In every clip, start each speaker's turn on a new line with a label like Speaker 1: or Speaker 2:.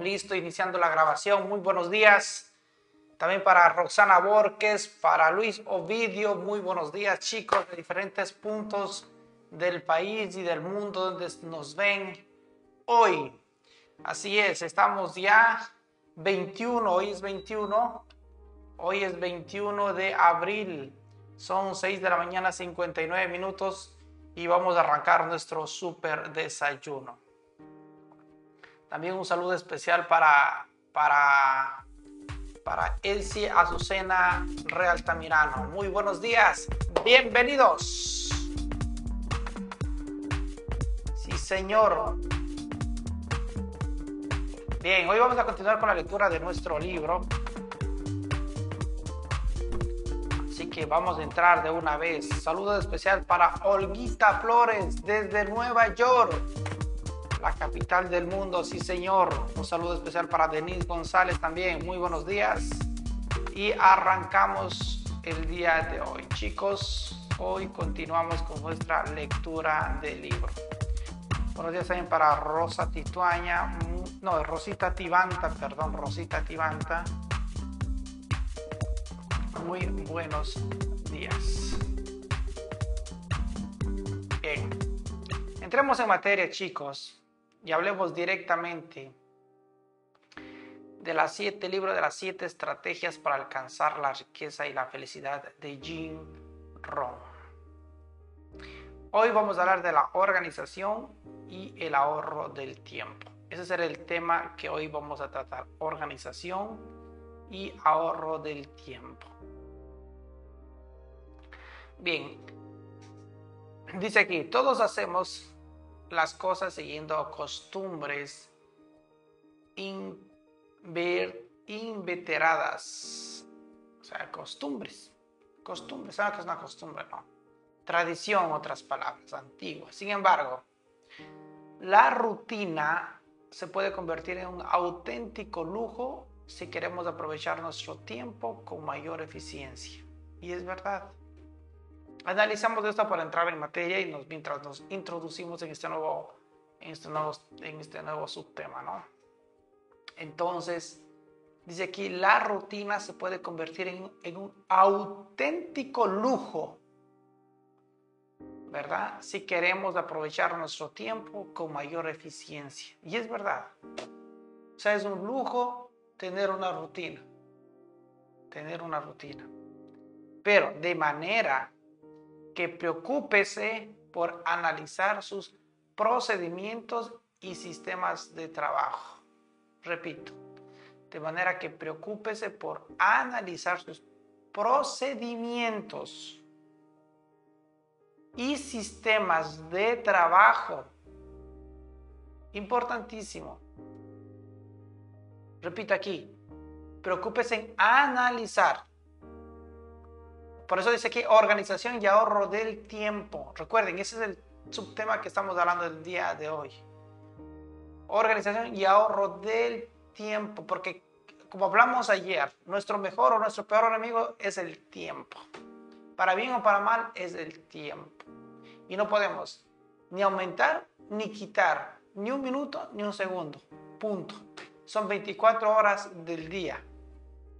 Speaker 1: listo, iniciando la grabación. Muy buenos días. También para Roxana Borges, para Luis Ovidio, muy buenos días chicos de diferentes puntos del país y del mundo donde nos ven hoy. Así es, estamos ya 21, hoy es 21, hoy es 21 de abril, son 6 de la mañana 59 minutos y vamos a arrancar nuestro super desayuno. También un saludo especial para, para para Elsie Azucena Realtamirano. Muy buenos días, bienvenidos. Sí, señor. Bien, hoy vamos a continuar con la lectura de nuestro libro. Así que vamos a entrar de una vez. Saludo especial para Olguita Flores desde Nueva York la capital del mundo, sí señor. Un saludo especial para Denise González también. Muy buenos días. Y arrancamos el día de hoy. Chicos, hoy continuamos con nuestra lectura del libro. Buenos días también para Rosa Tituaña, no, Rosita Tibanta, perdón, Rosita Tibanta. Muy buenos días. Bien, entremos en materia, chicos y hablemos directamente de las siete libros de las siete estrategias para alcanzar la riqueza y la felicidad de Jim Rohn. Hoy vamos a hablar de la organización y el ahorro del tiempo. Ese será el tema que hoy vamos a tratar, organización y ahorro del tiempo. Bien, dice aquí, todos hacemos las cosas siguiendo costumbres inveteradas. O sea, costumbres. Costumbres. ¿Sabes que es una costumbre? No. Tradición, otras palabras, antiguas. Sin embargo, la rutina se puede convertir en un auténtico lujo si queremos aprovechar nuestro tiempo con mayor eficiencia. Y es verdad. Analizamos esto para entrar en materia y nos, mientras nos introducimos en este nuevo, en este nuevo, en este nuevo subtema, ¿no? Entonces, dice aquí, la rutina se puede convertir en, en un auténtico lujo, ¿verdad? Si queremos aprovechar nuestro tiempo con mayor eficiencia. Y es verdad. O sea, es un lujo tener una rutina. Tener una rutina. Pero de manera que preocúpese por analizar sus procedimientos y sistemas de trabajo. Repito, de manera que preocúpese por analizar sus procedimientos y sistemas de trabajo. Importantísimo. Repito aquí, preocúpese en analizar por eso dice aquí organización y ahorro del tiempo. Recuerden, ese es el subtema que estamos hablando el día de hoy. Organización y ahorro del tiempo, porque como hablamos ayer, nuestro mejor o nuestro peor enemigo es el tiempo. Para bien o para mal es el tiempo. Y no podemos ni aumentar ni quitar ni un minuto ni un segundo. Punto. Son 24 horas del día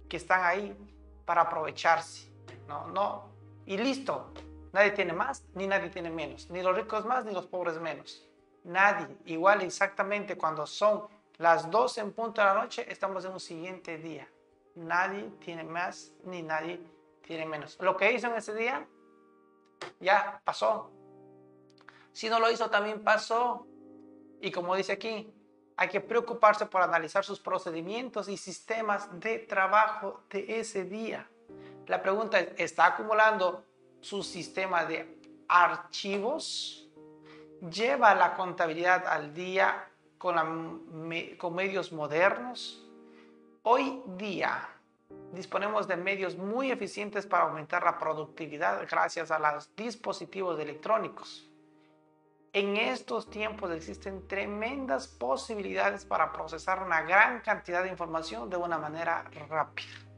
Speaker 1: que están ahí para aprovecharse. No, no. Y listo. Nadie tiene más ni nadie tiene menos. Ni los ricos más ni los pobres menos. Nadie. Igual exactamente cuando son las 12 en punto de la noche, estamos en un siguiente día. Nadie tiene más ni nadie tiene menos. Lo que hizo en ese día, ya pasó. Si no lo hizo, también pasó. Y como dice aquí, hay que preocuparse por analizar sus procedimientos y sistemas de trabajo de ese día. La pregunta es, ¿está acumulando su sistema de archivos? ¿Lleva la contabilidad al día con, con medios modernos? Hoy día disponemos de medios muy eficientes para aumentar la productividad gracias a los dispositivos electrónicos. En estos tiempos existen tremendas posibilidades para procesar una gran cantidad de información de una manera rápida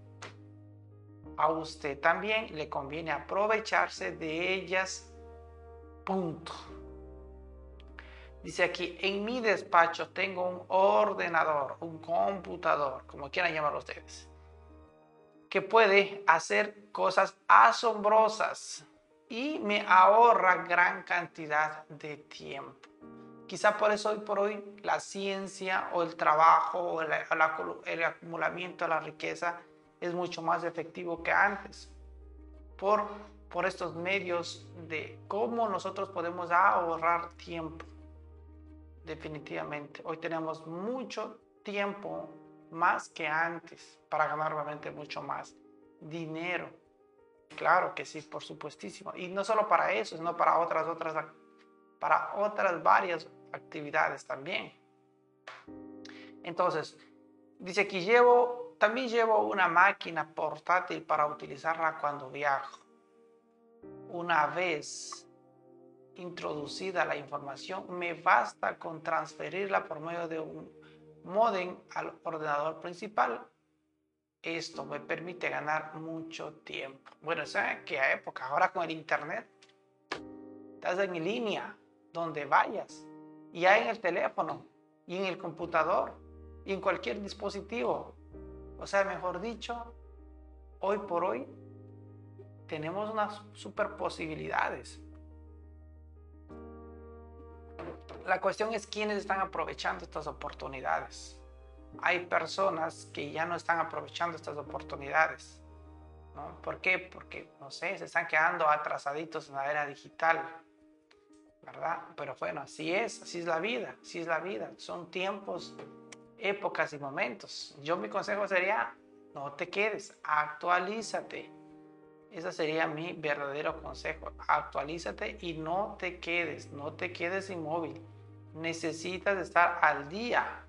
Speaker 1: a usted también le conviene aprovecharse de ellas. Punto. Dice aquí, en mi despacho tengo un ordenador, un computador, como quieran llamarlo ustedes, que puede hacer cosas asombrosas y me ahorra gran cantidad de tiempo. Quizá por eso hoy por hoy la ciencia o el trabajo o el, el acumulamiento de la riqueza es mucho más efectivo que antes. Por, por estos medios de cómo nosotros podemos ahorrar tiempo definitivamente. Hoy tenemos mucho tiempo más que antes para ganar realmente mucho más dinero. Claro que sí, por supuestísimo. Y no solo para eso, sino para otras, otras, para otras varias actividades también. Entonces, dice aquí llevo, también llevo una máquina portátil para utilizarla cuando viajo. Una vez introducida la información, me basta con transferirla por medio de un modem al ordenador principal. Esto me permite ganar mucho tiempo. Bueno, ¿saben qué época? Ahora con el internet, estás en línea, donde vayas, y hay en el teléfono, y en el computador, y en cualquier dispositivo. O sea, mejor dicho, hoy por hoy tenemos unas super posibilidades. La cuestión es quiénes están aprovechando estas oportunidades. Hay personas que ya no están aprovechando estas oportunidades. ¿no? ¿Por qué? Porque, no sé, se están quedando atrasaditos en la era digital. ¿Verdad? Pero bueno, así es, así es la vida, así es la vida. Son tiempos, épocas y momentos. Yo mi consejo sería, no te quedes, actualízate ese sería mi verdadero consejo. Actualízate y no te quedes, no te quedes inmóvil. Necesitas estar al día.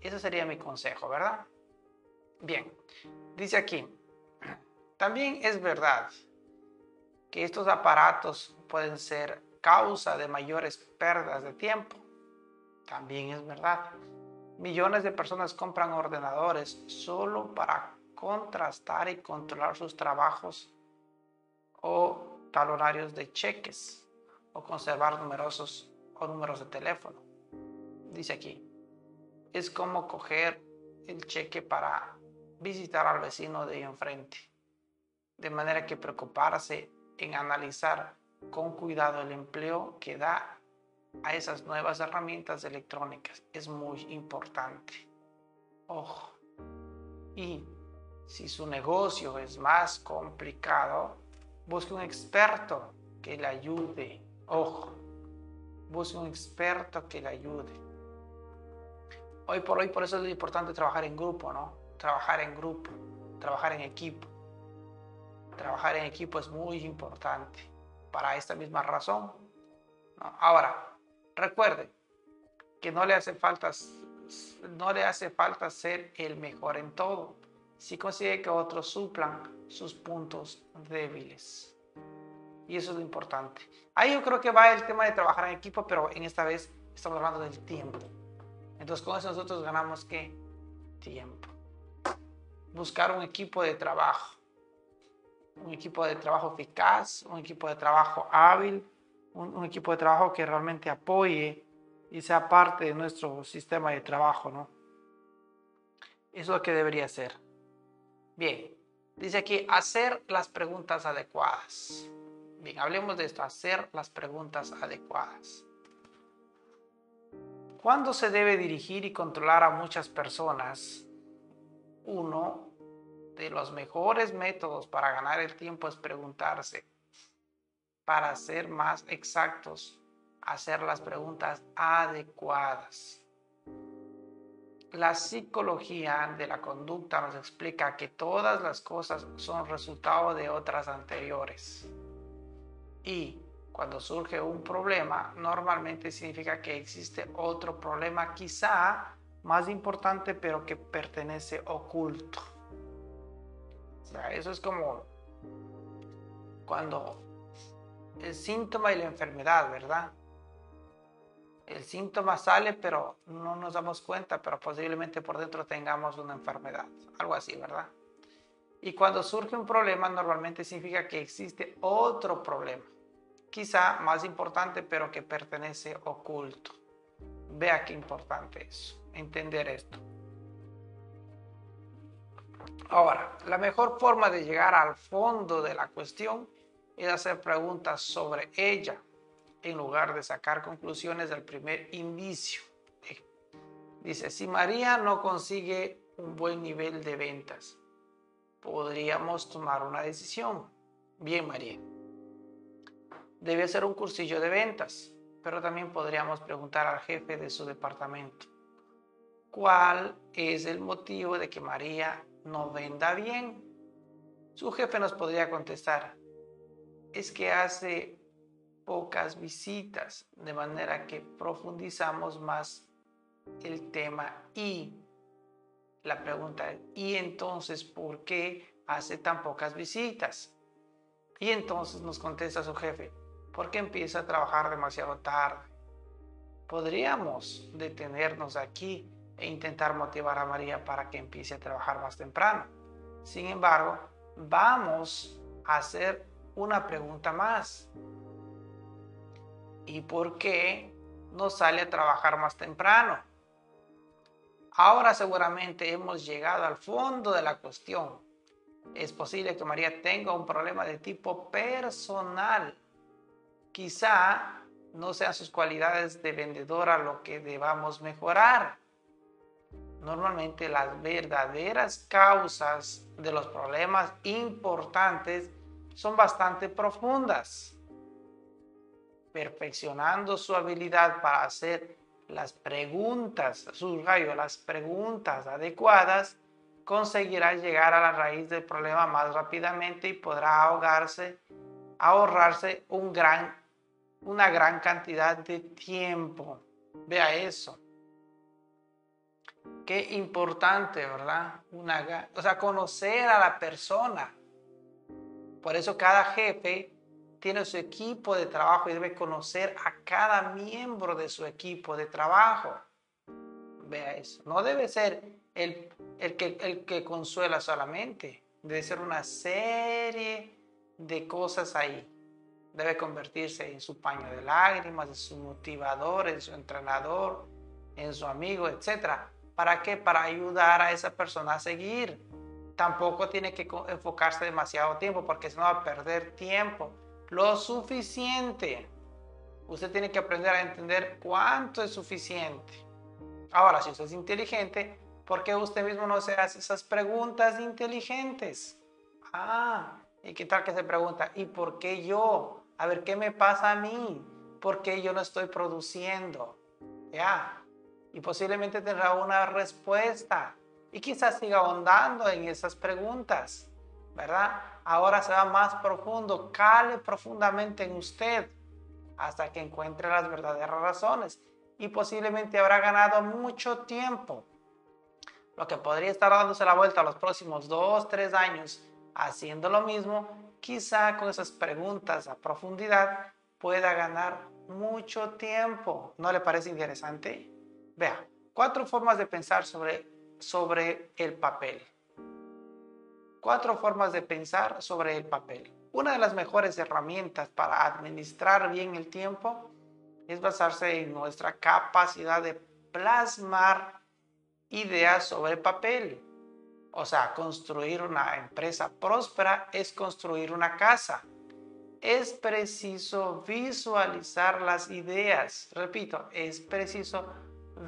Speaker 1: Ese sería mi consejo, ¿verdad? Bien, dice aquí, también es verdad que estos aparatos pueden ser causa de mayores pérdidas de tiempo. También es verdad. Millones de personas compran ordenadores solo para contrastar y controlar sus trabajos o talonarios de cheques o conservar numerosos o números de teléfono. Dice aquí, es como coger el cheque para visitar al vecino de enfrente. De manera que preocuparse en analizar con cuidado el empleo que da a esas nuevas herramientas electrónicas es muy importante. Ojo. Y si su negocio es más complicado, busque un experto que le ayude. Ojo, busque un experto que le ayude. Hoy por hoy, por eso es importante trabajar en grupo, ¿no? Trabajar en grupo, trabajar en equipo. Trabajar en equipo es muy importante para esta misma razón. Ahora, recuerde que no le hace falta no le hace falta ser el mejor en todo si consigue que otros suplan sus puntos débiles. Y eso es lo importante. Ahí yo creo que va el tema de trabajar en equipo, pero en esta vez estamos hablando del tiempo. Entonces con eso nosotros ganamos qué? Tiempo. Buscar un equipo de trabajo. Un equipo de trabajo eficaz, un equipo de trabajo hábil, un, equipo de trabajo que realmente apoye y sea parte de nuestro sistema de trabajo, ¿no? Eso es lo que debería ser. Bien, dice aquí hacer las preguntas adecuadas. Bien, hablemos de esto, hacer las preguntas adecuadas. ¿Cuándo se debe dirigir y controlar a muchas personas? Uno de los mejores métodos para ganar el tiempo es preguntarse. Para ser más exactos, hacer las preguntas adecuadas. La psicología de la conducta nos explica que todas las cosas son resultado de otras anteriores. Y cuando surge un problema, normalmente significa que existe otro problema quizá más importante, pero que pertenece oculto. O sea, eso es como cuando el síntoma y la enfermedad, ¿verdad? el síntoma sale, pero no nos damos cuenta, pero posiblemente por dentro tengamos una enfermedad, algo así, ¿verdad? Y cuando surge un problema, normalmente significa que existe otro problema. quizá más importante, pero que pertenece oculto. Vea qué importante es entender esto. Ahora, la mejor forma de llegar al fondo de la cuestión es hacer preguntas sobre ella en lugar de sacar conclusiones del primer indicio. Dice, si María no consigue un buen nivel de ventas, podríamos tomar una decisión. Bien, María. Debe ser un cursillo de ventas, pero también podríamos preguntar al jefe de su departamento. ¿Cuál es el motivo de que María no venda bien? Su jefe nos podría contestar, es que hace pocas visitas, de manera que profundizamos más el tema y la pregunta ¿y entonces por qué hace tan pocas visitas? Y entonces nos contesta su jefe, porque empieza a trabajar demasiado tarde. Podríamos detenernos aquí e intentar motivar a María para que empiece a trabajar más temprano. Sin embargo, vamos a hacer una pregunta más. ¿Y por qué no sale a trabajar más temprano? Ahora seguramente hemos llegado al fondo de la cuestión. Es posible que María tenga un problema de tipo personal. Quizá no sean sus cualidades de vendedora lo que debamos mejorar normalmente las verdaderas causas de los problemas importantes son bastante profundas. Perfeccionando su habilidad para hacer las preguntas, subrayo, las preguntas adecuadas, conseguirá llegar a la raíz del problema más rápidamente y podrá ahogarse, ahorrarse una gran cantidad de tiempo. Vea eso. Qué importante, ¿verdad? Una, o sea, conocer a la persona. Por eso cada jefe tiene su equipo de trabajo y debe conocer a cada miembro de su equipo de trabajo. Vea eso. No debe ser el, el, que, el que consuela solamente. Debe ser una serie de cosas ahí. Debe convertirse en su paño de lágrimas, en su motivador, en su entrenador, en su amigo, etcétera ¿Para qué? Para ayudar a esa persona a seguir. Tampoco tiene que enfocarse demasiado tiempo porque si no va a perder tiempo. Lo suficiente. Usted tiene que aprender a entender cuánto es suficiente. Ahora, si usted es inteligente, ¿por qué usted mismo no se hace esas preguntas inteligentes? Ah, ¿y qué tal que se pregunta? ¿Y por qué yo? A ver, ¿qué me pasa a mí? ¿Por qué yo no estoy produciendo? Ya, y posiblemente tendrá una respuesta y quizás siga ahondando en esas preguntas, ¿verdad? Ahora se va más profundo, cale profundamente en usted hasta que encuentre las verdaderas razones y posiblemente habrá ganado mucho tiempo. Lo que podría estar dándose la vuelta a los próximos dos, tres años haciendo lo mismo, quizá con esas preguntas a profundidad pueda ganar mucho tiempo. ¿No le parece interesante? Vea, cuatro formas de pensar sobre, sobre el papel. Cuatro formas de pensar sobre el papel. Una de las mejores herramientas para administrar bien el tiempo es basarse en nuestra capacidad de plasmar ideas sobre papel. O sea, construir una empresa próspera es construir una casa. Es preciso visualizar las ideas. Repito, es preciso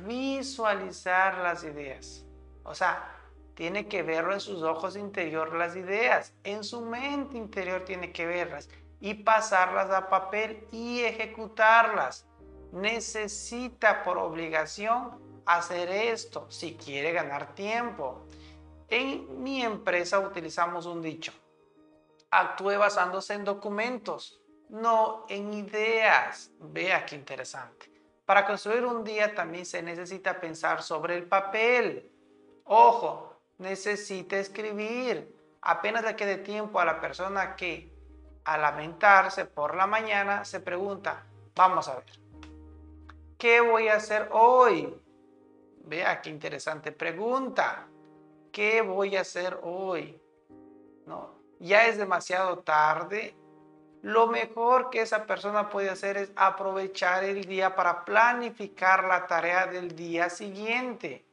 Speaker 1: visualizar las ideas. O sea, tiene que verlo en sus ojos interior las ideas, en su mente interior tiene que verlas y pasarlas a papel y ejecutarlas. Necesita por obligación hacer esto si quiere ganar tiempo. En mi empresa utilizamos un dicho. Actúe basándose en documentos, no en ideas. Vea qué interesante. Para construir un día también se necesita pensar sobre el papel. Ojo, necesita escribir. Apenas le quede tiempo a la persona que al lamentarse por la mañana se pregunta, vamos a ver, ¿qué voy a hacer hoy? Vea qué interesante pregunta. ¿Qué voy a hacer hoy? ¿No? Ya es demasiado tarde. lo mejor que esa persona puede hacer es aprovechar el día para planificar la tarea del día siguiente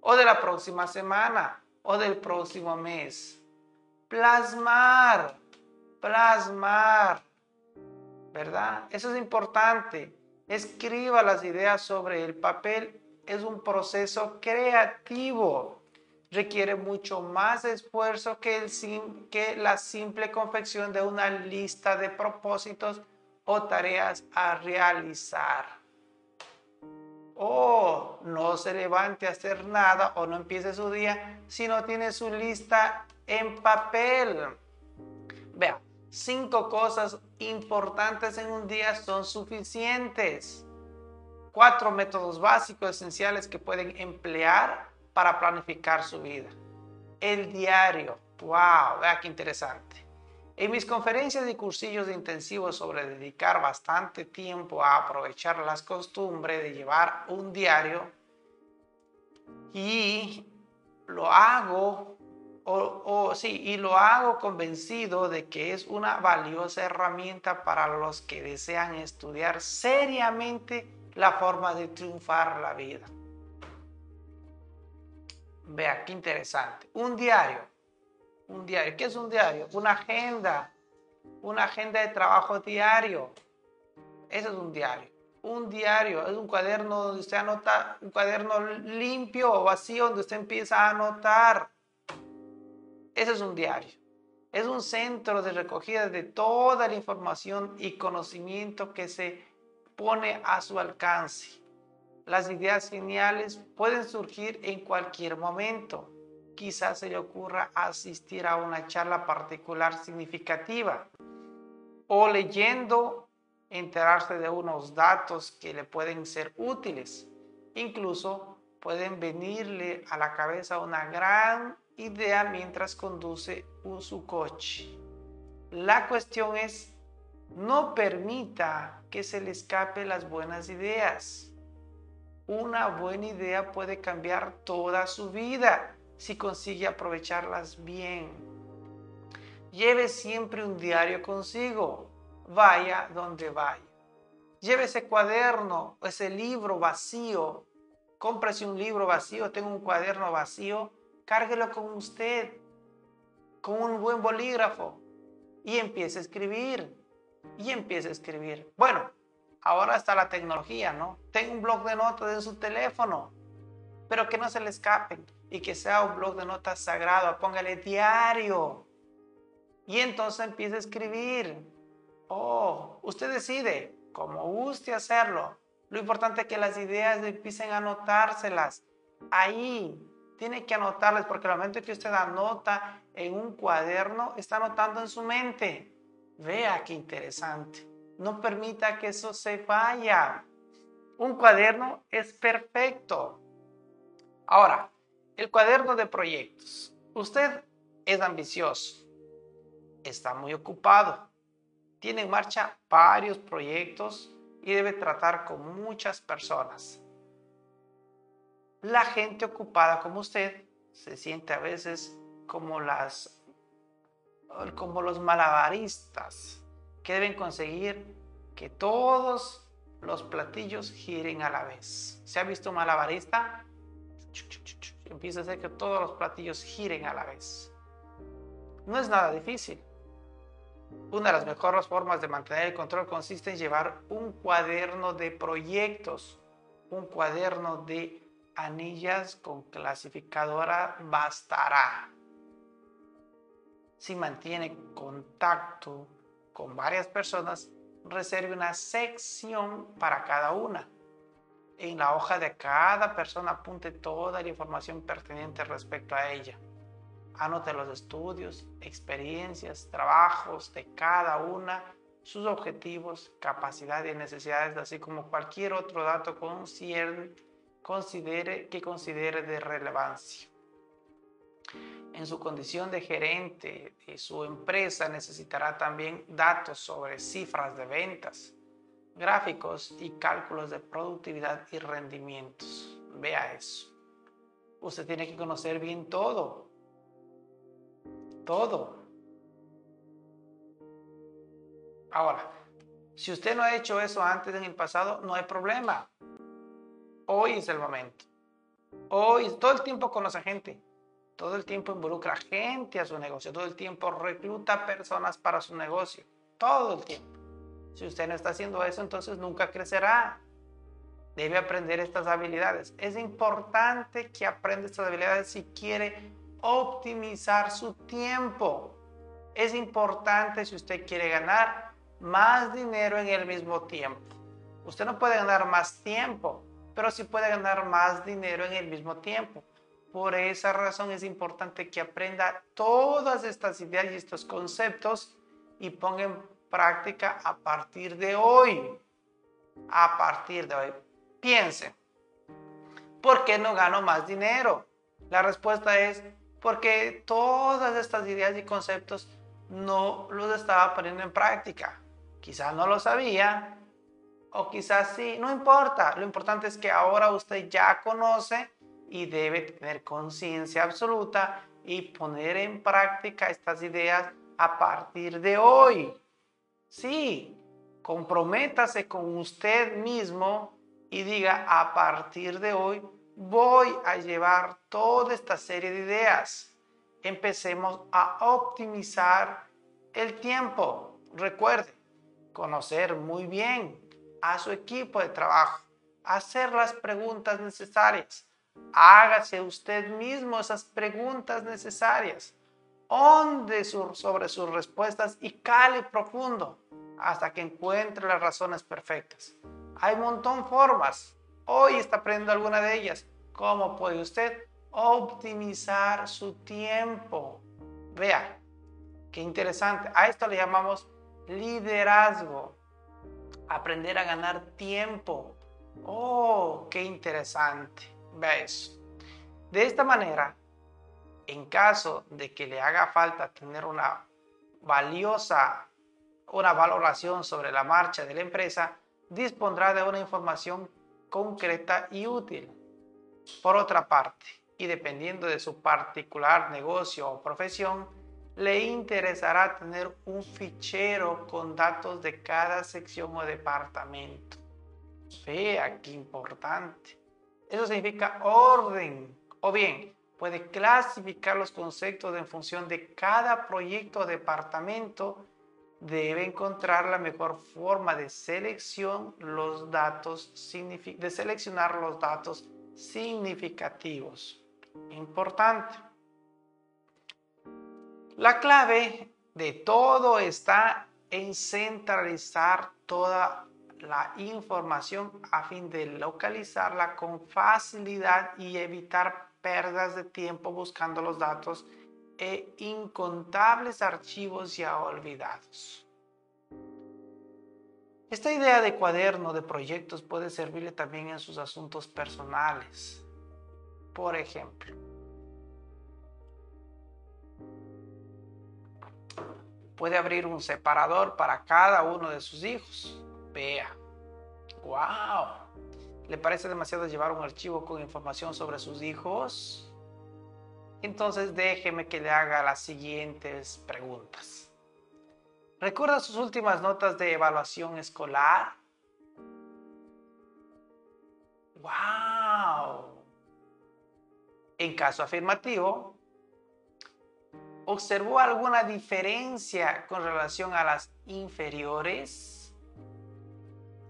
Speaker 1: o de la próxima semana o del próximo mes. Plasmar, plasmar, ¿verdad? Eso es importante. Escriba las ideas sobre el papel. Es un proceso creativo. Requiere mucho más esfuerzo que, el, que la simple confección de una lista de propósitos o tareas a realizar. O no se levante a hacer nada o no empiece su día si no tiene su lista en papel. Vea, cinco cosas importantes en un día son suficientes. Cuatro métodos básicos esenciales que pueden emplear para planificar su vida. El diario. ¡Wow! Vea qué interesante. En mis conferencias y cursillos intensivos sobre dedicar bastante tiempo a aprovechar las costumbres de llevar un diario y lo hago o, sí, y lo hago convencido de que es una valiosa herramienta para los que desean estudiar seriamente la forma de triunfar la vida. Vea, qué interesante. Un diario. Un diario. ¿Qué es un diario? Una agenda. Una agenda de trabajo diario. Ese es un diario. Un diario es un cuaderno donde usted anota, un cuaderno limpio o vacío donde usted empieza a anotar ese es un diario. Es un centro de recogida de toda la información y conocimiento que se pone a su alcance. Las ideas geniales pueden surgir en cualquier momento. Quizás se le ocurra asistir a una charla particular significativa o leyendo enterarse de unos datos que le pueden ser útiles. Incluso pueden venirle a la cabeza una gran idea mientras conduce su coche. La cuestión es, no permita que se le escape las buenas ideas. Una buena idea puede cambiar toda su vida si consigue aprovecharlas bien. Lleve siempre un diario consigo, vaya donde vaya. Lleve ese cuaderno, ese libro vacío. Cómprese un libro vacío, tengo un cuaderno vacío cárguelo con usted, con un buen bolígrafo y empiece a escribir. Y empiece a escribir. Bueno, ahora está la tecnología, ¿no? Tenga un blog de notas en su teléfono, pero que no se le escapen y que sea un blog de notas sagrado. Póngale diario. Y entonces empiece a escribir. Oh, usted decide cómo guste hacerlo. Lo importante es que las ideas empiecen a anotárselas ahí, tiene que anotarles porque el momento que usted anota en un cuaderno, está anotando en su mente. Vea qué interesante. No permita que eso se vaya. Un cuaderno es perfecto. Ahora, el cuaderno de proyectos. Usted es ambicioso, está muy ocupado, tiene en marcha varios proyectos y debe tratar con muchas personas. La gente ocupada como usted se siente a veces como las como los malabaristas que deben conseguir que todos los platillos giren a la vez. ¿Se ha visto un malabarista? Empieza a hacer que todos los platillos giren a la vez. No es nada difícil. Una de las mejores formas de mantener el control consiste en llevar un cuaderno de proyectos, un cuaderno de anillas con clasificadora bastará. Si mantiene contacto con varias personas, reserve una sección para cada una. En la hoja de cada persona apunte toda la información pertinente respecto a ella. Anote los estudios, experiencias, trabajos de cada una, sus objetivos, capacidades y necesidades, así como cualquier otro dato considere, que considere de relevancia. En su condición de gerente de su empresa necesitará también datos sobre cifras de ventas, gráficos y cálculos de productividad y rendimientos. Vea eso. Usted tiene que conocer bien todo. Todo. Ahora, si usted no ha hecho eso antes en el pasado, no hay problema. Hoy es el momento. Hoy, todo el tiempo conoce gente. Todo el tiempo involucra gente a su negocio. Todo el tiempo recluta personas para su negocio. Todo el tiempo. Si usted no está haciendo eso, entonces nunca crecerá. Debe aprender estas habilidades. Es importante que aprenda estas habilidades si quiere optimizar su tiempo. Es importante si usted quiere ganar más dinero en el mismo tiempo. Usted no puede ganar más tiempo, pero sí puede ganar más dinero en el mismo tiempo. Por esa razón es importante que aprenda todas estas ideas y estos conceptos y ponga en práctica a partir de hoy. A partir de hoy. Piense, ¿por qué no gano más dinero? La respuesta es porque todas estas ideas y conceptos no los estaba poniendo en práctica. Quizás no lo sabía o quizás sí, no importa. Lo importante es que ahora usted ya conoce y debe tener conciencia absoluta y poner en práctica estas ideas a partir de hoy. Sí, comprométase con usted mismo y diga, a partir de hoy voy a llevar toda esta serie de ideas. Empecemos a optimizar el tiempo. Recuerde, conocer muy bien a su equipo de trabajo, hacer las preguntas necesarias. Hágase usted mismo esas preguntas necesarias onde sobre sus respuestas y cale profundo hasta que encuentre las razones perfectas. Hay un montón formas. Hoy está aprendiendo alguna de ellas. ¿Cómo puede usted optimizar su tiempo? Vea, qué interesante. A esto le llamamos liderazgo. Aprender a ganar tiempo. Oh, qué interesante. Vea eso. De esta manera, en caso de que le haga falta tener una valiosa, una valoración sobre la marcha de la empresa, dispondrá de una información concreta y útil. Por otra parte, y dependiendo de su particular negocio o profesión, le interesará tener un fichero con datos de cada sección o departamento. Vea qué importante. Eso significa orden. O bien, puede clasificar los conceptos en función de cada proyecto o departamento, debe encontrar la mejor forma de selección los datos de seleccionar los datos significativos. Importante. La clave de todo está en centralizar toda la información a fin de localizarla con facilidad y evitar pérdidas de tiempo buscando los datos e incontables archivos ya olvidados. Esta idea de cuaderno de proyectos puede servirle también en sus asuntos personales. Por ejemplo, puede abrir un separador para cada uno de sus hijos. Vea. ¡Wow! ¿Le parece demasiado llevar un archivo con información sobre sus hijos? Entonces déjeme que le haga las siguientes preguntas. ¿Recuerda sus últimas notas de evaluación escolar? ¡Wow! En caso afirmativo, ¿observó alguna diferencia con relación a las inferiores?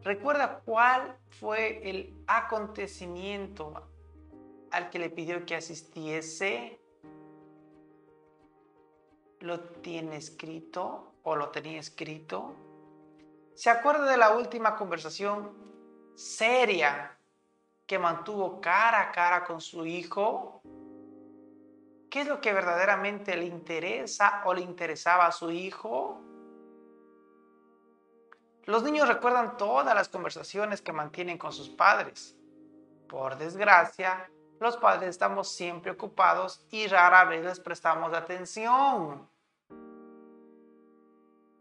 Speaker 1: ¿Recuerda cuál fue el acontecimiento al que le pidió que asistiese? ¿Lo tiene escrito o lo tenía escrito? ¿Se acuerda de la última conversación seria que mantuvo cara a cara con su hijo? ¿Qué es lo que verdaderamente le interesa o le interesaba a su hijo? Los niños recuerdan todas las conversaciones que mantienen con sus padres. Por desgracia, los padres estamos siempre ocupados y rara vez les prestamos atención.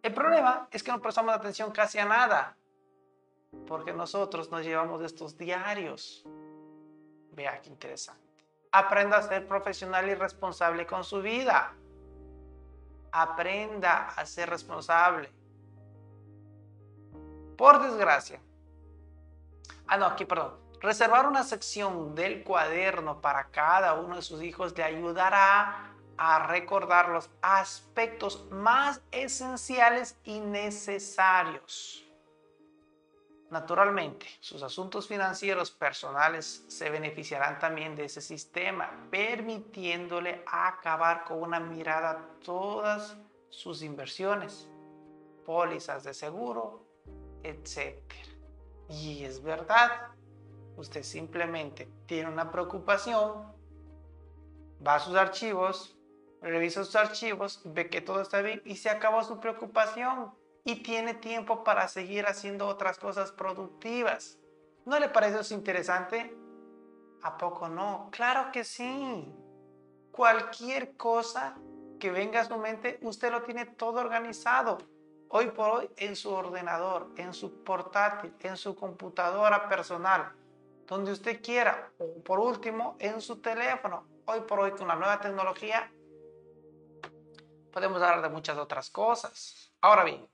Speaker 1: El problema es que no prestamos atención casi a nada, porque nosotros nos llevamos estos diarios. Vea qué interesante. Aprenda a ser profesional y responsable con su vida. Aprenda a ser responsable Por desgracia. Ah, no, aquí, perdón. Reservar una sección del cuaderno para cada uno de sus hijos le ayudará a recordar los aspectos más esenciales y necesarios. Naturalmente, sus asuntos financieros personales se beneficiarán también de ese sistema, permitiéndole acabar con una mirada todas sus inversiones, pólizas de seguro, etc. Y es verdad, usted simplemente tiene una preocupación, va a sus archivos, revisa sus archivos, ve que todo está bien y se acabó su preocupación y tiene tiempo para seguir haciendo otras cosas productivas. ¿No le parece eso interesante? ¿A poco no? Claro que sí. Cualquier cosa que venga a su mente, usted lo tiene todo organizado. Hoy por hoy en su ordenador, en su portátil, en su computadora personal, donde usted quiera. O por último, en su teléfono. Hoy por hoy con la nueva tecnología podemos hablar de muchas otras cosas. Ahora bien,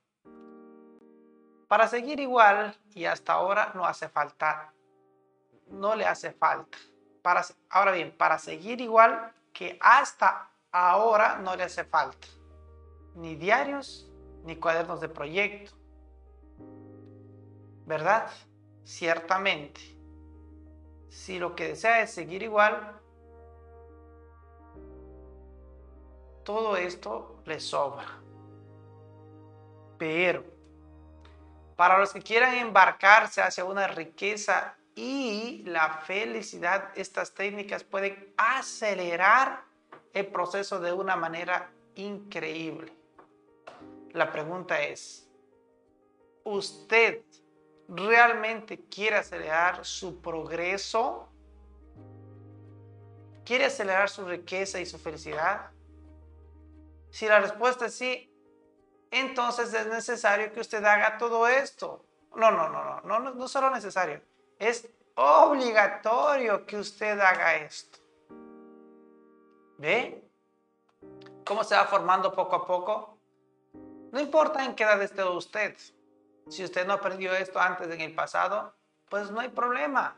Speaker 1: para seguir igual y hasta ahora no hace falta, no le hace falta. Para, ahora bien, para seguir igual que hasta ahora no le hace falta. Ni diarios, ni cuadernos de proyecto. ¿Verdad? Ciertamente. Si lo que desea es seguir igual, todo esto le sobra. Pero para los que quieran embarcarse hacia una riqueza y la felicidad, estas técnicas pueden acelerar el proceso de una manera increíble. La pregunta es, ¿usted realmente quiere acelerar su progreso? ¿Quiere acelerar su riqueza y su felicidad? Si la respuesta es sí, entonces es necesario que usted haga todo esto. No, no, no, no, no, no, solo necesario, es obligatorio que usted haga esto. ¿Ve? ¿Cómo se va formando poco a poco? No importa en qué edad esté usted. Si usted no aprendió esto antes en el pasado, pues no hay problema.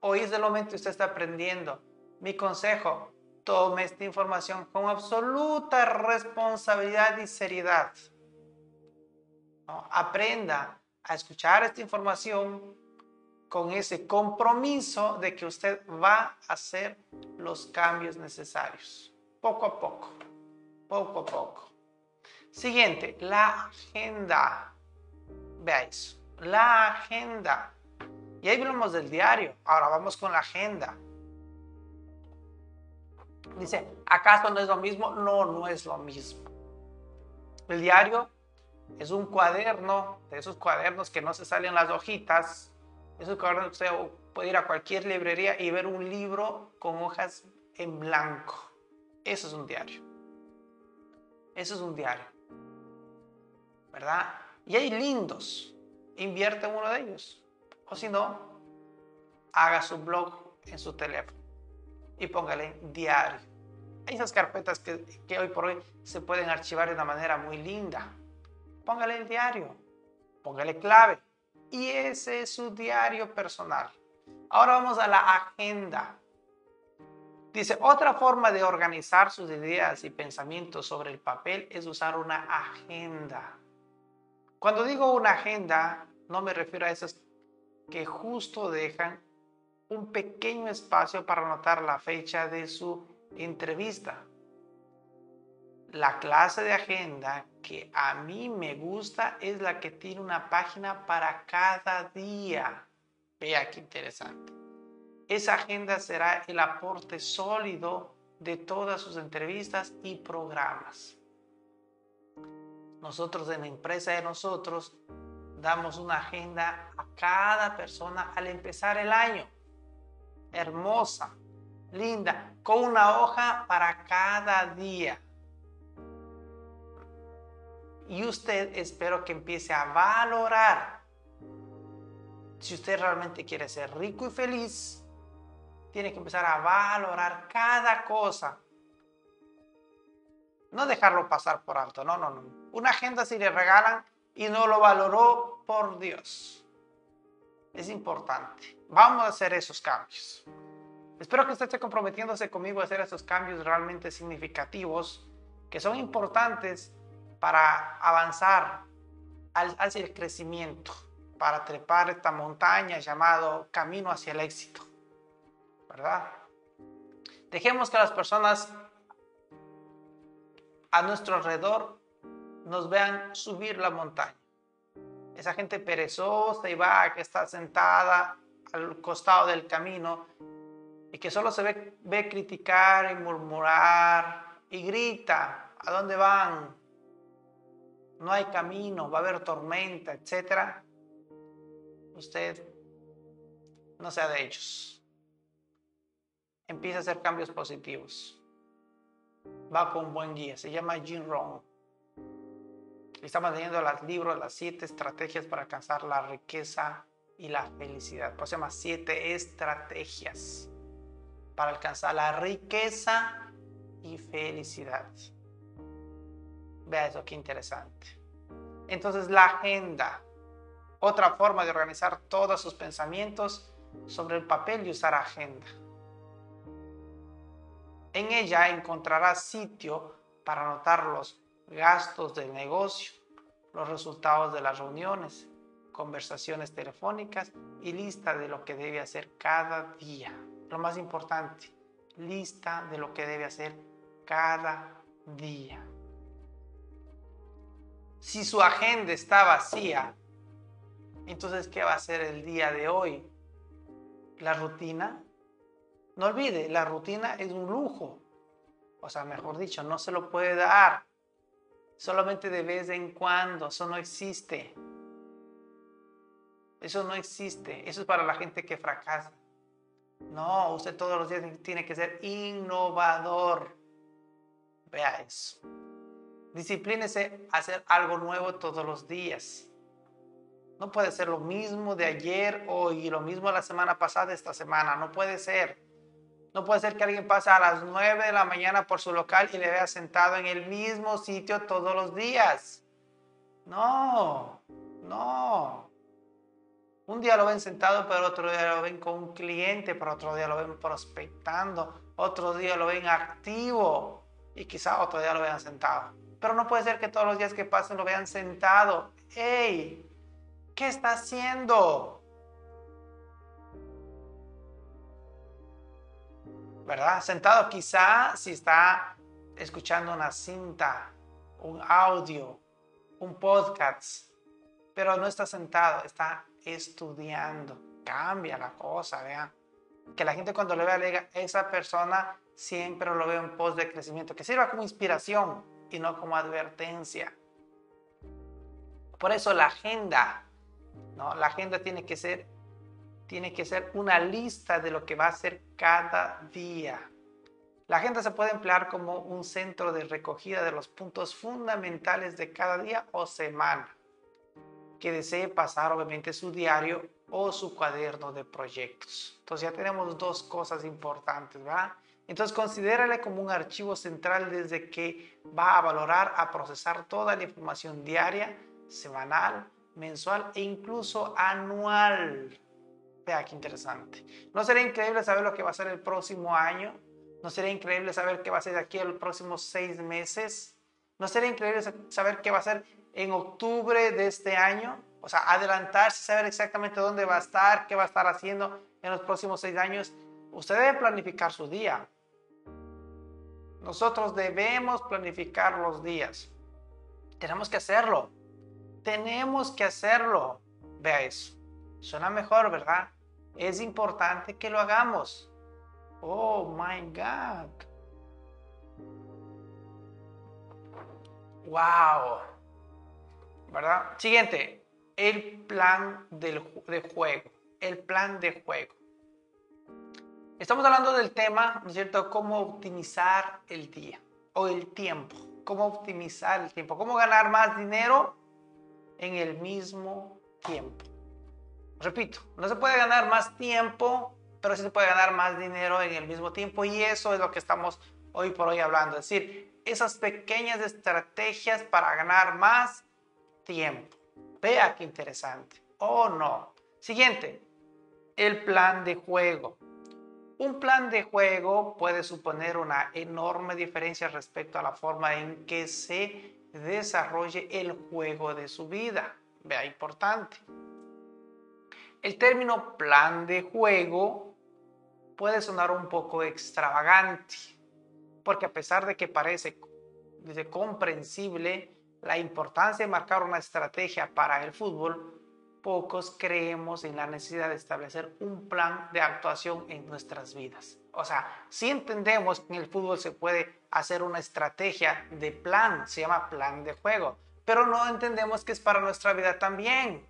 Speaker 1: Hoy es el momento que usted está aprendiendo. Mi consejo, tome esta información con absoluta responsabilidad y seriedad. Aprenda a escuchar esta información con ese compromiso de que usted va a hacer los cambios necesarios, poco a poco, poco a poco. Siguiente, la agenda. Veáis, la agenda. Y ahí hablamos del diario, ahora vamos con la agenda. Dice, ¿acaso no es lo mismo? No, no es lo mismo. El diario es un cuaderno, de esos cuadernos que no se salen las hojitas. Esos cuadernos usted puede ir a cualquier librería y ver un libro con hojas en blanco. Eso es un diario. Eso es un diario. ¿Verdad? Y hay lindos. Invierte en uno de ellos. O si no, haga su blog en su teléfono y póngale diario. Hay esas carpetas que, que hoy por hoy se pueden archivar de una manera muy linda. Póngale el diario, póngale clave y ese es su diario personal. Ahora vamos a la agenda. Dice, otra forma de organizar sus ideas y pensamientos sobre el papel es usar una agenda. Cuando digo una agenda, no me refiero a esas que justo dejan un pequeño espacio para anotar la fecha de su entrevista. La clase de agenda que a mí me gusta es la que tiene una página para cada día. Vea qué interesante. Esa agenda será el aporte sólido de todas sus entrevistas y programas. Nosotros en la empresa de nosotros damos una agenda a cada persona al empezar el año hermosa, linda, con una hoja para cada día. Y usted espero que empiece a valorar. Si usted realmente quiere ser rico y feliz, tiene que empezar a valorar cada cosa. No dejarlo pasar por alto, no, no, no. Una agenda si le regalan y no lo valoró, por Dios. Es importante. Vamos a hacer esos cambios. Espero que usted esté comprometiéndose conmigo a hacer esos cambios realmente significativos que son importantes para avanzar hacia el crecimiento, para trepar esta montaña llamado camino hacia el éxito. ¿Verdad? Dejemos que las personas a nuestro alrededor nos vean subir la montaña. Esa gente perezosa y va que está sentada al costado del camino y que solo se ve, criticar y murmurar y grita, ¿a dónde van? No hay camino, va a haber tormenta, etc. Usted no sea de ellos. Empieza a hacer cambios positivos. Va con buen guía, se llama Jim Rohn. Estamos leyendo los libros, las siete estrategias para alcanzar la riqueza y la felicidad. Pues se llama siete estrategias para alcanzar la riqueza y felicidad. Vea eso, qué interesante. Entonces la agenda, otra forma de organizar todos sus pensamientos sobre el papel y usar agenda. En ella encontrará sitio para anotar los gastos del negocio, los resultados de las reuniones, conversaciones telefónicas y lista de lo que debe hacer cada día lo más importante, lista de lo que debe hacer cada día. Si su agenda está vacía, entonces, ¿qué va a hacer el día de hoy? La rutina. No olvide, la rutina es un lujo. O sea, mejor dicho, no se lo puede dar. Solamente de vez en cuando. Eso no existe. Eso no existe. Eso es para la gente que fracasa. No, usted todos los días tiene que ser innovador. Vea eso. Disciplínese a hacer algo nuevo todos los días. No puede ser lo mismo de ayer, hoy y lo mismo la semana pasada, esta semana. No puede ser. No puede ser que alguien pase a las 9 de la mañana por su local y le vea sentado en el mismo sitio todos los días. No, no. Un día lo ven sentado, pero otro día lo ven con un cliente, pero otro día lo ven prospectando, otro día lo ven activo y quizá otro día lo vean sentado. Pero no puede ser que todos los días que pasen lo vean sentado. ¡Ey! ¿Qué está haciendo? ¿Verdad? Sentado quizá si está escuchando una cinta, un audio, un podcast, pero no está sentado, está estudiando. Cambia la cosa, vean. Que la gente cuando le vea le diga, esa persona siempre lo veo en pos de crecimiento. Que sirva como inspiración y no como advertencia. Por eso la agenda, ¿no? La agenda tiene que ser tiene que ser una lista de lo que va a hacer cada día. La agenda se puede emplear como un centro de recogida de los puntos fundamentales de cada día o semana que desee pasar obviamente su diario o su cuaderno de proyectos. Entonces ya tenemos dos cosas importantes, ¿verdad? Entonces considérale como un archivo central desde que va a valorar, a procesar toda la información diaria, semanal, mensual e incluso anual. Vea qué interesante. ¿No sería increíble saber lo que va a ser el próximo año? ¿No sería increíble saber qué va a ser de aquí a los próximos seis meses? ¿No sería increíble saber qué va a ser en octubre de este año, o sea, adelantarse, saber exactamente dónde va a estar, qué va a estar haciendo en los próximos seis años, usted debe planificar su día. Nosotros debemos planificar los días. Tenemos que hacerlo. Tenemos que hacerlo. Vea eso. Suena mejor, ¿verdad? Es importante que lo hagamos. Oh my God. Wow. ¿verdad? Siguiente, el plan del, de juego, el plan de juego. Estamos hablando del tema, ¿no es cierto?, cómo optimizar el día o el tiempo, cómo optimizar el tiempo, cómo ganar más dinero en el mismo tiempo. Repito, no se puede ganar más tiempo, pero sí se puede ganar más dinero en el mismo tiempo y eso es lo que estamos hoy por hoy hablando, es decir, esas pequeñas estrategias para ganar más tiempo. Vea qué interesante. Oh, no. Siguiente, el plan de juego. Un plan de juego puede suponer una enorme diferencia respecto a la forma en que se desarrolle el juego de su vida. Vea, importante. El término plan de juego puede sonar un poco extravagante, porque a pesar de que parece comprensible la importancia de marcar una estrategia para el fútbol, pocos creemos en la necesidad de establecer un plan de actuación en nuestras vidas. O sea, si entendemos que en el fútbol se puede hacer una estrategia de plan, se llama plan de juego, pero no entendemos que es para nuestra vida también.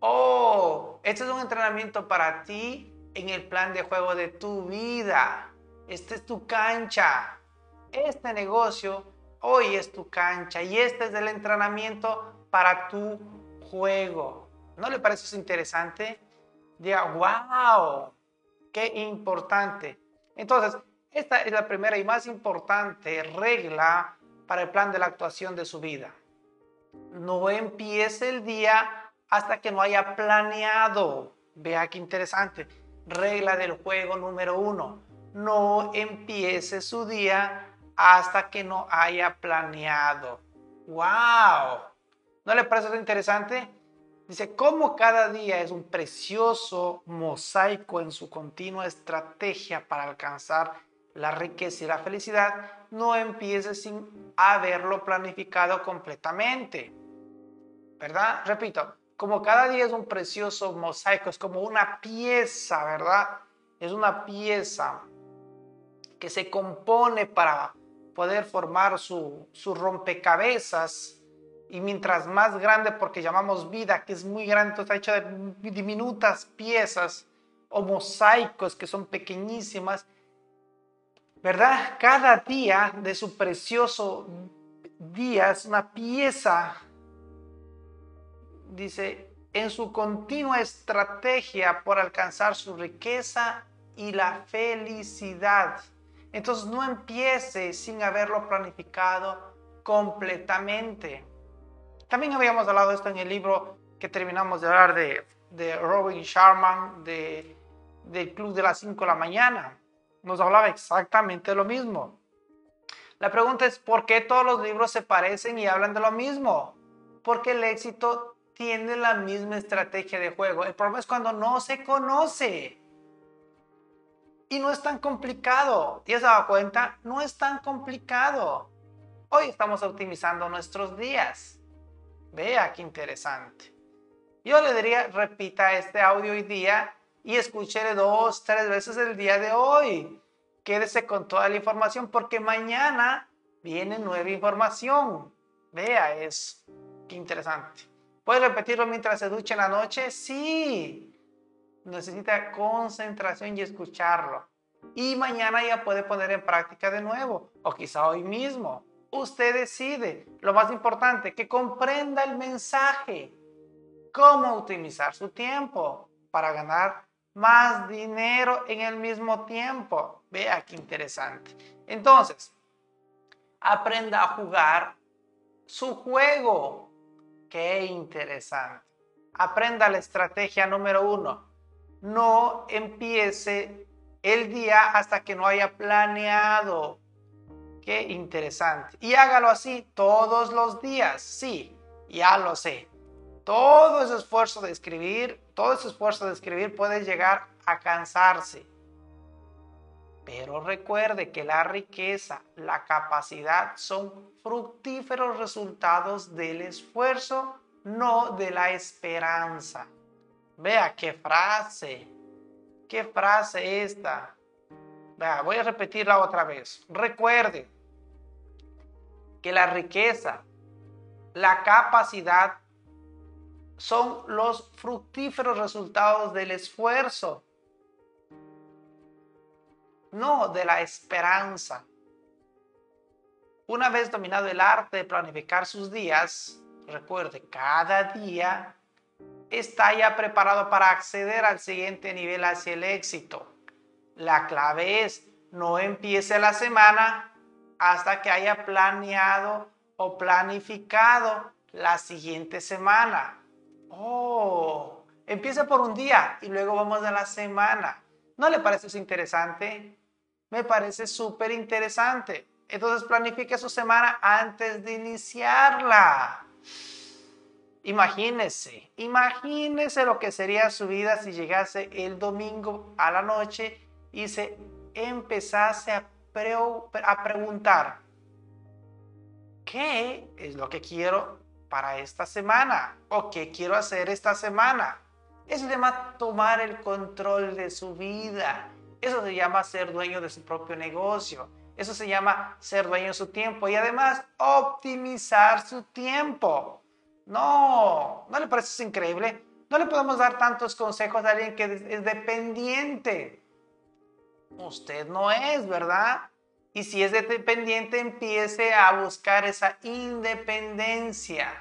Speaker 1: Oh, este es un entrenamiento para ti en el plan de juego de tu vida. Este es tu cancha. Este negocio hoy es tu cancha y este es el entrenamiento para tu juego. ¿No le parece eso interesante? Diga, wow, qué importante. Entonces, esta es la primera y más importante regla para el plan de la actuación de su vida. No empiece el día hasta que no haya planeado. Vea qué interesante. Regla del juego número uno. No empiece su día hasta que no haya planeado. ¡Wow! ¿No le parece interesante? Dice, como cada día es un precioso mosaico en su continua estrategia para alcanzar la riqueza y la felicidad, no empiece sin haberlo planificado completamente. ¿Verdad? Repito, como cada día es un precioso mosaico, es como una pieza, ¿verdad? Es una pieza que se compone para poder formar su, su rompecabezas y mientras más grande, porque llamamos vida, que es muy grande, está hecho de diminutas piezas o mosaicos que son pequeñísimas, ¿verdad? Cada día de su precioso día es una pieza, dice, en su continua estrategia por alcanzar su riqueza y la felicidad. Entonces no empiece sin haberlo planificado completamente. También habíamos hablado de esto en el libro que terminamos de hablar de, de Robin Sharman de, del Club de las 5 de la mañana. Nos hablaba exactamente lo mismo. La pregunta es, ¿por qué todos los libros se parecen y hablan de lo mismo? Porque el éxito tiene la misma estrategia de juego. El problema es cuando no se conoce. Y no es tan complicado. ¿Ya se dado cuenta? No es tan complicado. Hoy estamos optimizando nuestros días. Vea qué interesante. Yo le diría, repita este audio hoy día y escúchele dos, tres veces el día de hoy. Quédese con toda la información porque mañana viene nueva información. Vea eso. Qué interesante. ¿Puede repetirlo mientras se ducha en la noche? Sí. Necesita concentración y escucharlo. Y mañana ya puede poner en práctica de nuevo. O quizá hoy mismo. Usted decide. Lo más importante, que comprenda el mensaje. Cómo optimizar su tiempo para ganar más dinero en el mismo tiempo. Vea qué interesante. Entonces, aprenda a jugar su juego. Qué interesante. Aprenda la estrategia número uno. No empiece el día hasta que no haya planeado Qué interesante. Y hágalo así todos los días. Sí, ya lo sé. Todo ese esfuerzo de escribir, todo ese esfuerzo de escribir puede llegar a cansarse. Pero recuerde que la riqueza, la capacidad son fructíferos resultados del esfuerzo, no de la esperanza. Vea qué frase, qué frase esta. Vea, voy a repetirla otra vez. Recuerde, que la riqueza, la capacidad son los fructíferos resultados del esfuerzo, no de la esperanza. Una vez dominado el arte de planificar sus días, recuerde, cada día está ya preparado para acceder al siguiente nivel hacia el éxito. La clave es, no empiece la semana hasta que haya planeado o planificado la siguiente semana. Oh, empieza por un día y luego vamos a la semana. ¿No le parece eso interesante? Me parece súper interesante. Entonces planifique su semana antes de iniciarla. Imagínese, imagínese lo que sería su vida si llegase el domingo a la noche y se empezase a, preguntar, ¿qué es lo que quiero para esta semana? ¿O qué quiero hacer esta semana? Eso se llama tomar el control de su vida. Eso se llama ser dueño de su propio negocio. Eso se llama ser dueño de su tiempo y además optimizar su tiempo. No, ¿no le parece increíble? No le podemos dar tantos consejos a alguien que es dependiente. Usted no es, ¿verdad? Y si es dependiente, empiece a buscar esa independencia.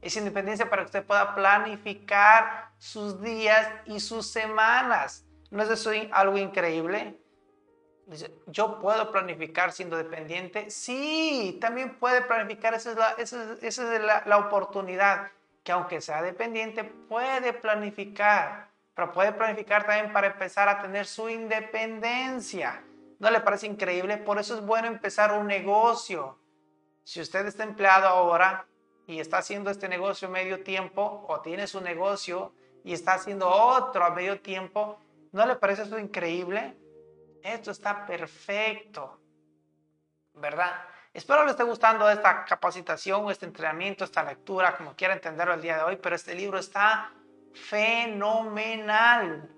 Speaker 1: Esa independencia para que usted pueda planificar sus días y sus semanas. ¿No es eso algo increíble? ¿yo puedo planificar siendo dependiente? Sí, también puede planificar, esa es, la, esa es, la, la, oportunidad, que aunque sea dependiente, puede planificar, pero puede planificar también para empezar a tener su independencia. ¿No le parece increíble? Por eso es bueno empezar un negocio. Si usted está empleado ahora y está haciendo este negocio medio tiempo, o tiene su negocio y está haciendo otro a medio tiempo, ¿no le parece eso increíble? Esto está perfecto, ¿verdad? Espero le esté gustando esta capacitación, este entrenamiento, esta lectura, como quiera entenderlo el día de hoy, pero este libro está fenomenal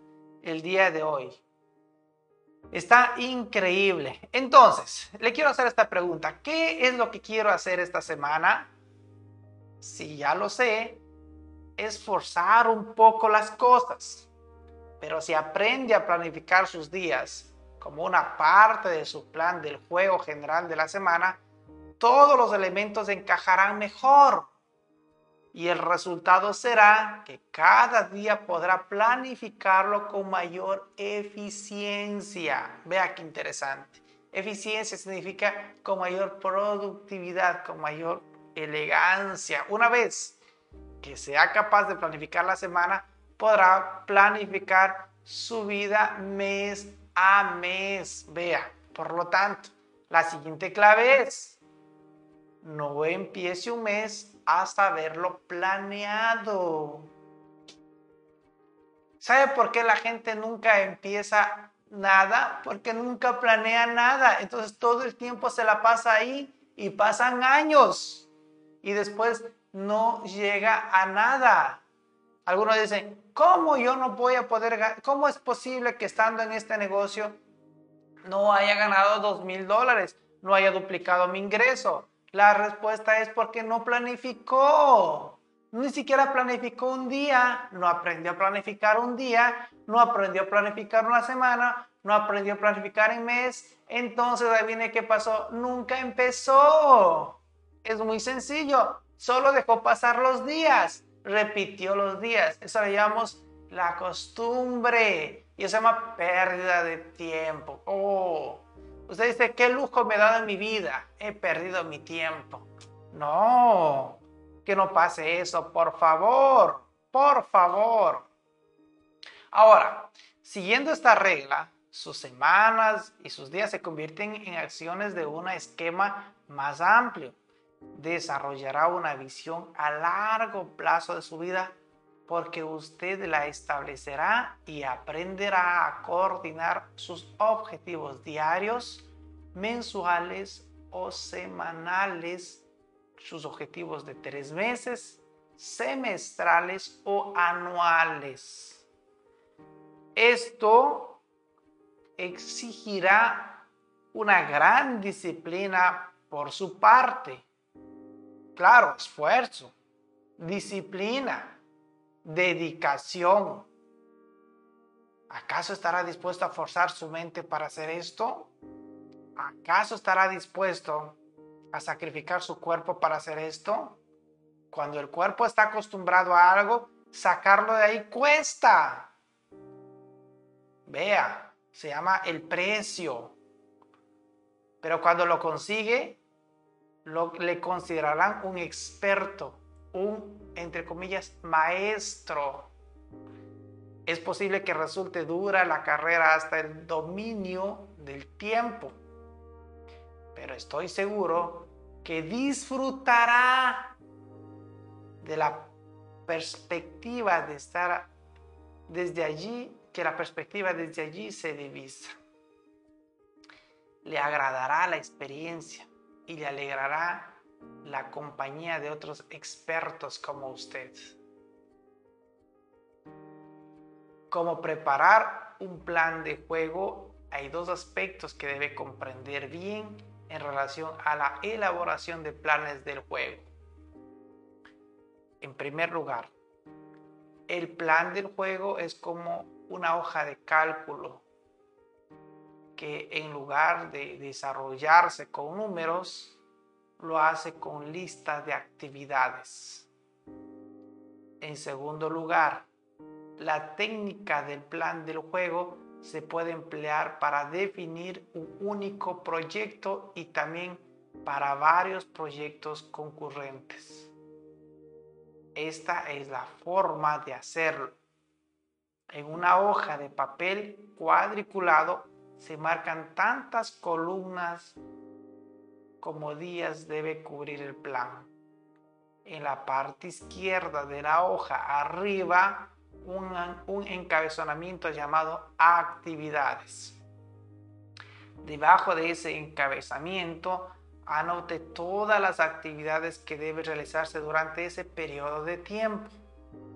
Speaker 1: el día de hoy. Está increíble. Entonces, le quiero hacer esta pregunta. ¿Qué es lo que quiero hacer esta semana? Si ya lo sé, es forzar un poco las cosas. Pero si aprende a planificar sus días como una parte de su plan del juego general de la semana, todos los elementos encajarán mejor. Y el resultado será que cada día podrá planificarlo con mayor eficiencia. Vea qué interesante. Eficiencia significa con mayor productividad, con mayor elegancia. Una vez que sea capaz de planificar la semana, podrá planificar su vida mes a mes. Vea, por lo tanto, la siguiente clave es, no empiece un mes hasta haberlo planeado. ¿Sabe por qué la gente nunca empieza nada? Porque nunca planea nada. Entonces todo el tiempo se la pasa ahí y pasan años y después no llega a nada. Algunos dicen, ¿cómo yo no voy a poder, cómo es posible que estando en este negocio no haya ganado dos mil dólares, no haya duplicado mi ingreso? La respuesta es porque no planificó. Ni siquiera planificó un día, no aprendió a planificar un día, no aprendió a planificar una semana, no aprendió a planificar en mes. Entonces ahí viene qué pasó, nunca empezó. Es muy sencillo, solo dejó pasar los días repitió los días. Eso le llamamos la costumbre. Y eso se llama pérdida de tiempo. Oh, usted dice, ¿qué lujo me he dado en mi vida? He perdido mi tiempo. No, que no pase eso, por favor, por favor. Ahora, siguiendo esta regla, sus semanas y sus días se convierten en acciones de un esquema más amplio desarrollará una visión a largo plazo de su vida porque usted la establecerá y aprenderá a coordinar sus objetivos diarios, mensuales o semanales, sus objetivos de tres meses, semestrales o anuales. Esto exigirá una gran disciplina por su parte Claro, esfuerzo, disciplina, dedicación. ¿Acaso estará dispuesto a forzar su mente para hacer esto? ¿Acaso estará dispuesto a sacrificar su cuerpo para hacer esto? Cuando el cuerpo está acostumbrado a algo, sacarlo de ahí cuesta. Vea, se llama el precio. Pero cuando lo consigue, lo, le considerarán un experto. un, entre comillas, maestro. Es posible que resulte dura la carrera hasta el dominio del tiempo, pero estoy seguro que disfrutará de la perspectiva de estar desde allí, que la perspectiva desde allí se divisa. Le agradará la experiencia y le alegrará la compañía de otros expertos como usted. Como preparar un plan de juego, hay dos aspectos que debe comprender bien en relación a la elaboración de planes del juego. En primer lugar, el plan del juego es como una hoja de cálculo que en lugar de desarrollarse con números, lo hace con listas de actividades. En segundo lugar, la técnica del plan del juego se puede emplear para definir un único proyecto y también para varios proyectos concurrentes. Esta es la forma de hacerlo. En una hoja de papel cuadriculado se marcan tantas columnas como días debe cubrir el plan. En la parte izquierda de la hoja arriba un, un encabezamiento llamado actividades. Debajo de ese encabezamiento anote todas las actividades que deben realizarse durante ese periodo de tiempo,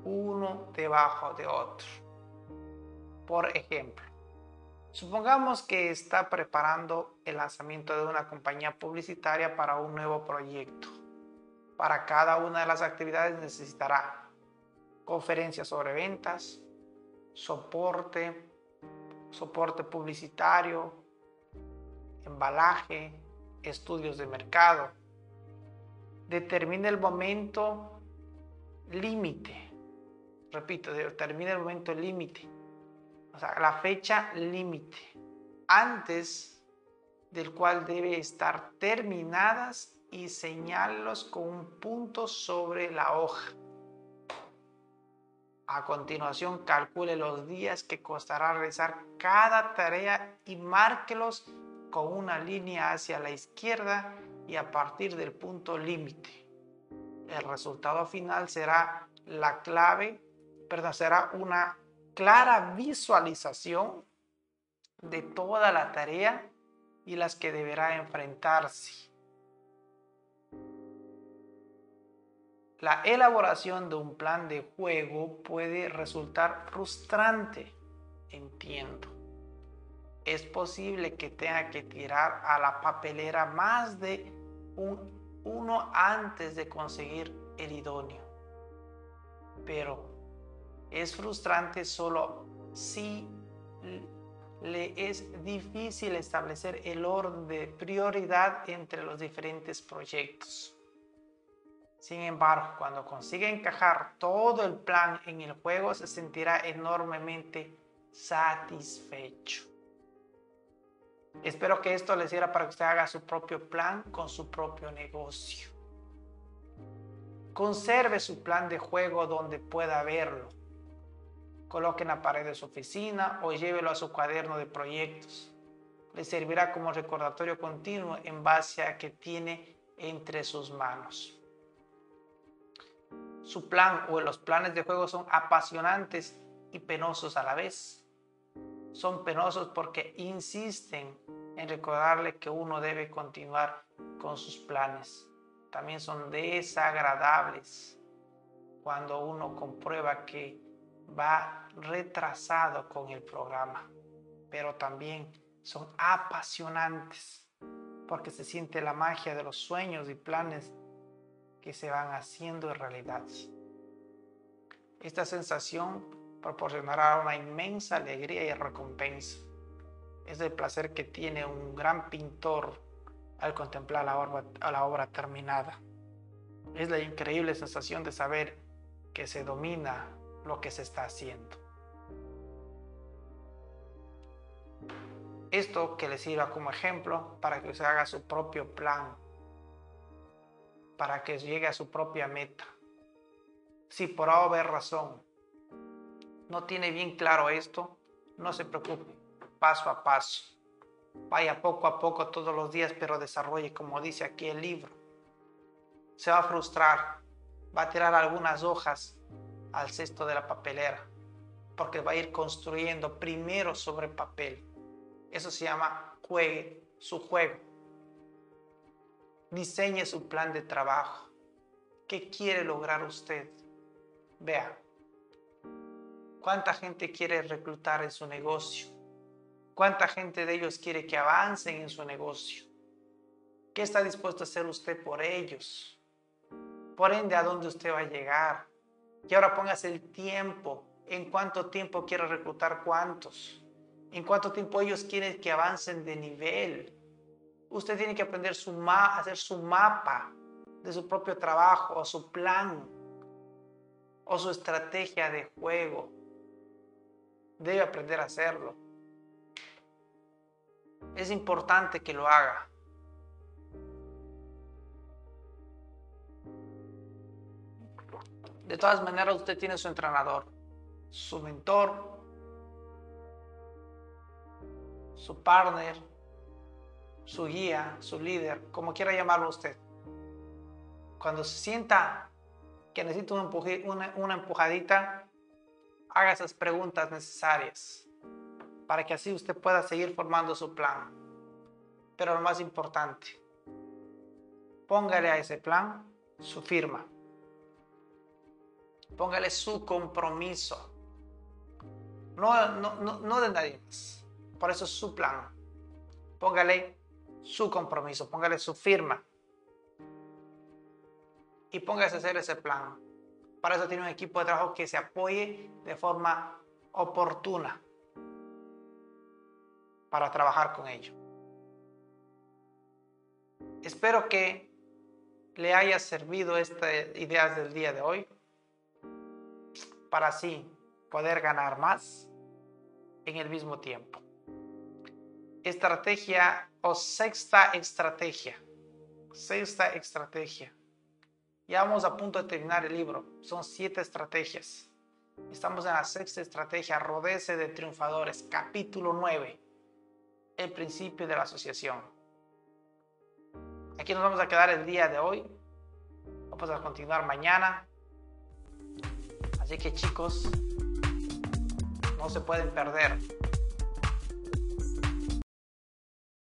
Speaker 1: uno debajo de otro. Por ejemplo, supongamos que está preparando el lanzamiento de una compañía publicitaria para un nuevo proyecto. Para cada una de las actividades necesitará conferencias sobre ventas, soporte, soporte publicitario, embalaje, estudios de mercado. Determina el momento límite. Repito, determina el momento límite. O sea, la fecha límite. Antes del cual debe estar terminadas y señalarlos con un punto sobre la hoja. A continuación, calcule los días que costará realizar cada tarea y márquelos con una línea hacia la izquierda y a partir del punto límite. El resultado final será la clave, perdón, será una clara visualización de toda la tarea y las que deberá enfrentarse. La elaboración de un plan de juego puede resultar frustrante, entiendo es posible que tenga que tirar a la papelera más de un, uno antes de conseguir el idóneo. Pero es frustrante solo si le es difícil establecer el orden de prioridad entre los diferentes proyectos. Sin embargo, cuando consiga encajar todo el plan en el juego, se sentirá enormemente satisfecho. Espero que esto les sirva para que usted haga su propio plan con su propio negocio. Conserve su plan de juego donde pueda verlo. Coloque en la pared de su oficina o llévelo a su cuaderno de proyectos. Le servirá como recordatorio continuo en base a que tiene entre sus manos. Su plan o los planes de juego son apasionantes y penosos a la vez son penosos porque insisten en recordarle que uno debe continuar con sus planes. También son desagradables cuando uno comprueba que va retrasado con el programa, pero también son apasionantes porque se siente la magia de los sueños y planes que se van haciendo en realidad. Esta sensación proporcionará una inmensa alegría y recompensa. Es el placer que tiene un gran pintor al contemplar la obra, la obra terminada. Es la increíble sensación de saber que se domina lo que se está haciendo. Esto que le sirva como ejemplo para que usted haga su propio plan, para que llegue a su propia meta. Si por haber razón no tiene bien claro esto, no se preocupe, paso a paso. Vaya poco a poco todos los días, pero desarrolle como dice aquí el libro. Se va a frustrar, va a tirar algunas hojas al cesto de la papelera, porque va a ir construyendo primero sobre papel. Eso se llama juegue su juego. Diseñe su plan de trabajo. ¿Qué quiere lograr usted? Vea, ¿cuánta gente quiere reclutar en su negocio? ¿Cuánta gente de ellos quiere que avancen en su negocio? ¿Qué está dispuesto a hacer usted por ellos? Por ende, ¿a dónde usted va a llegar? Y ahora póngase el tiempo. ¿En cuánto tiempo quiere reclutar cuántos? ¿En cuánto tiempo ellos quieren que avancen de nivel? Usted tiene que aprender su a hacer su mapa de su propio trabajo o su plan o su estrategia de juego. Debe aprender a hacerlo. Es importante que lo haga. De todas maneras, usted tiene su entrenador, su mentor, su partner, su guía, su líder, como quiera llamarlo usted. Cuando se sienta que necesita una, empujadita, haga esas preguntas necesarias para que así usted pueda seguir formando su plan. Pero lo más importante, póngale a ese plan su firma. Póngale su compromiso. No, no, no, no de nadie más. Por eso es su plan. Póngale su compromiso, póngale su firma. Y póngase a hacer ese plan. Para eso tiene un equipo de trabajo que se apoye de forma oportuna para trabajar con ello. Espero que le haya servido estas ideas del día de hoy para así poder ganar más en el mismo tiempo. Estrategia o sexta estrategia. Sexta estrategia. Ya vamos a punto de terminar el libro. Son siete estrategias. Estamos en la sexta estrategia, rodece de triunfadores, capítulo 9 el principio de la asociación. Aquí nos vamos a quedar el día de hoy. Vamos a continuar mañana. Así que chicos, no se pueden perder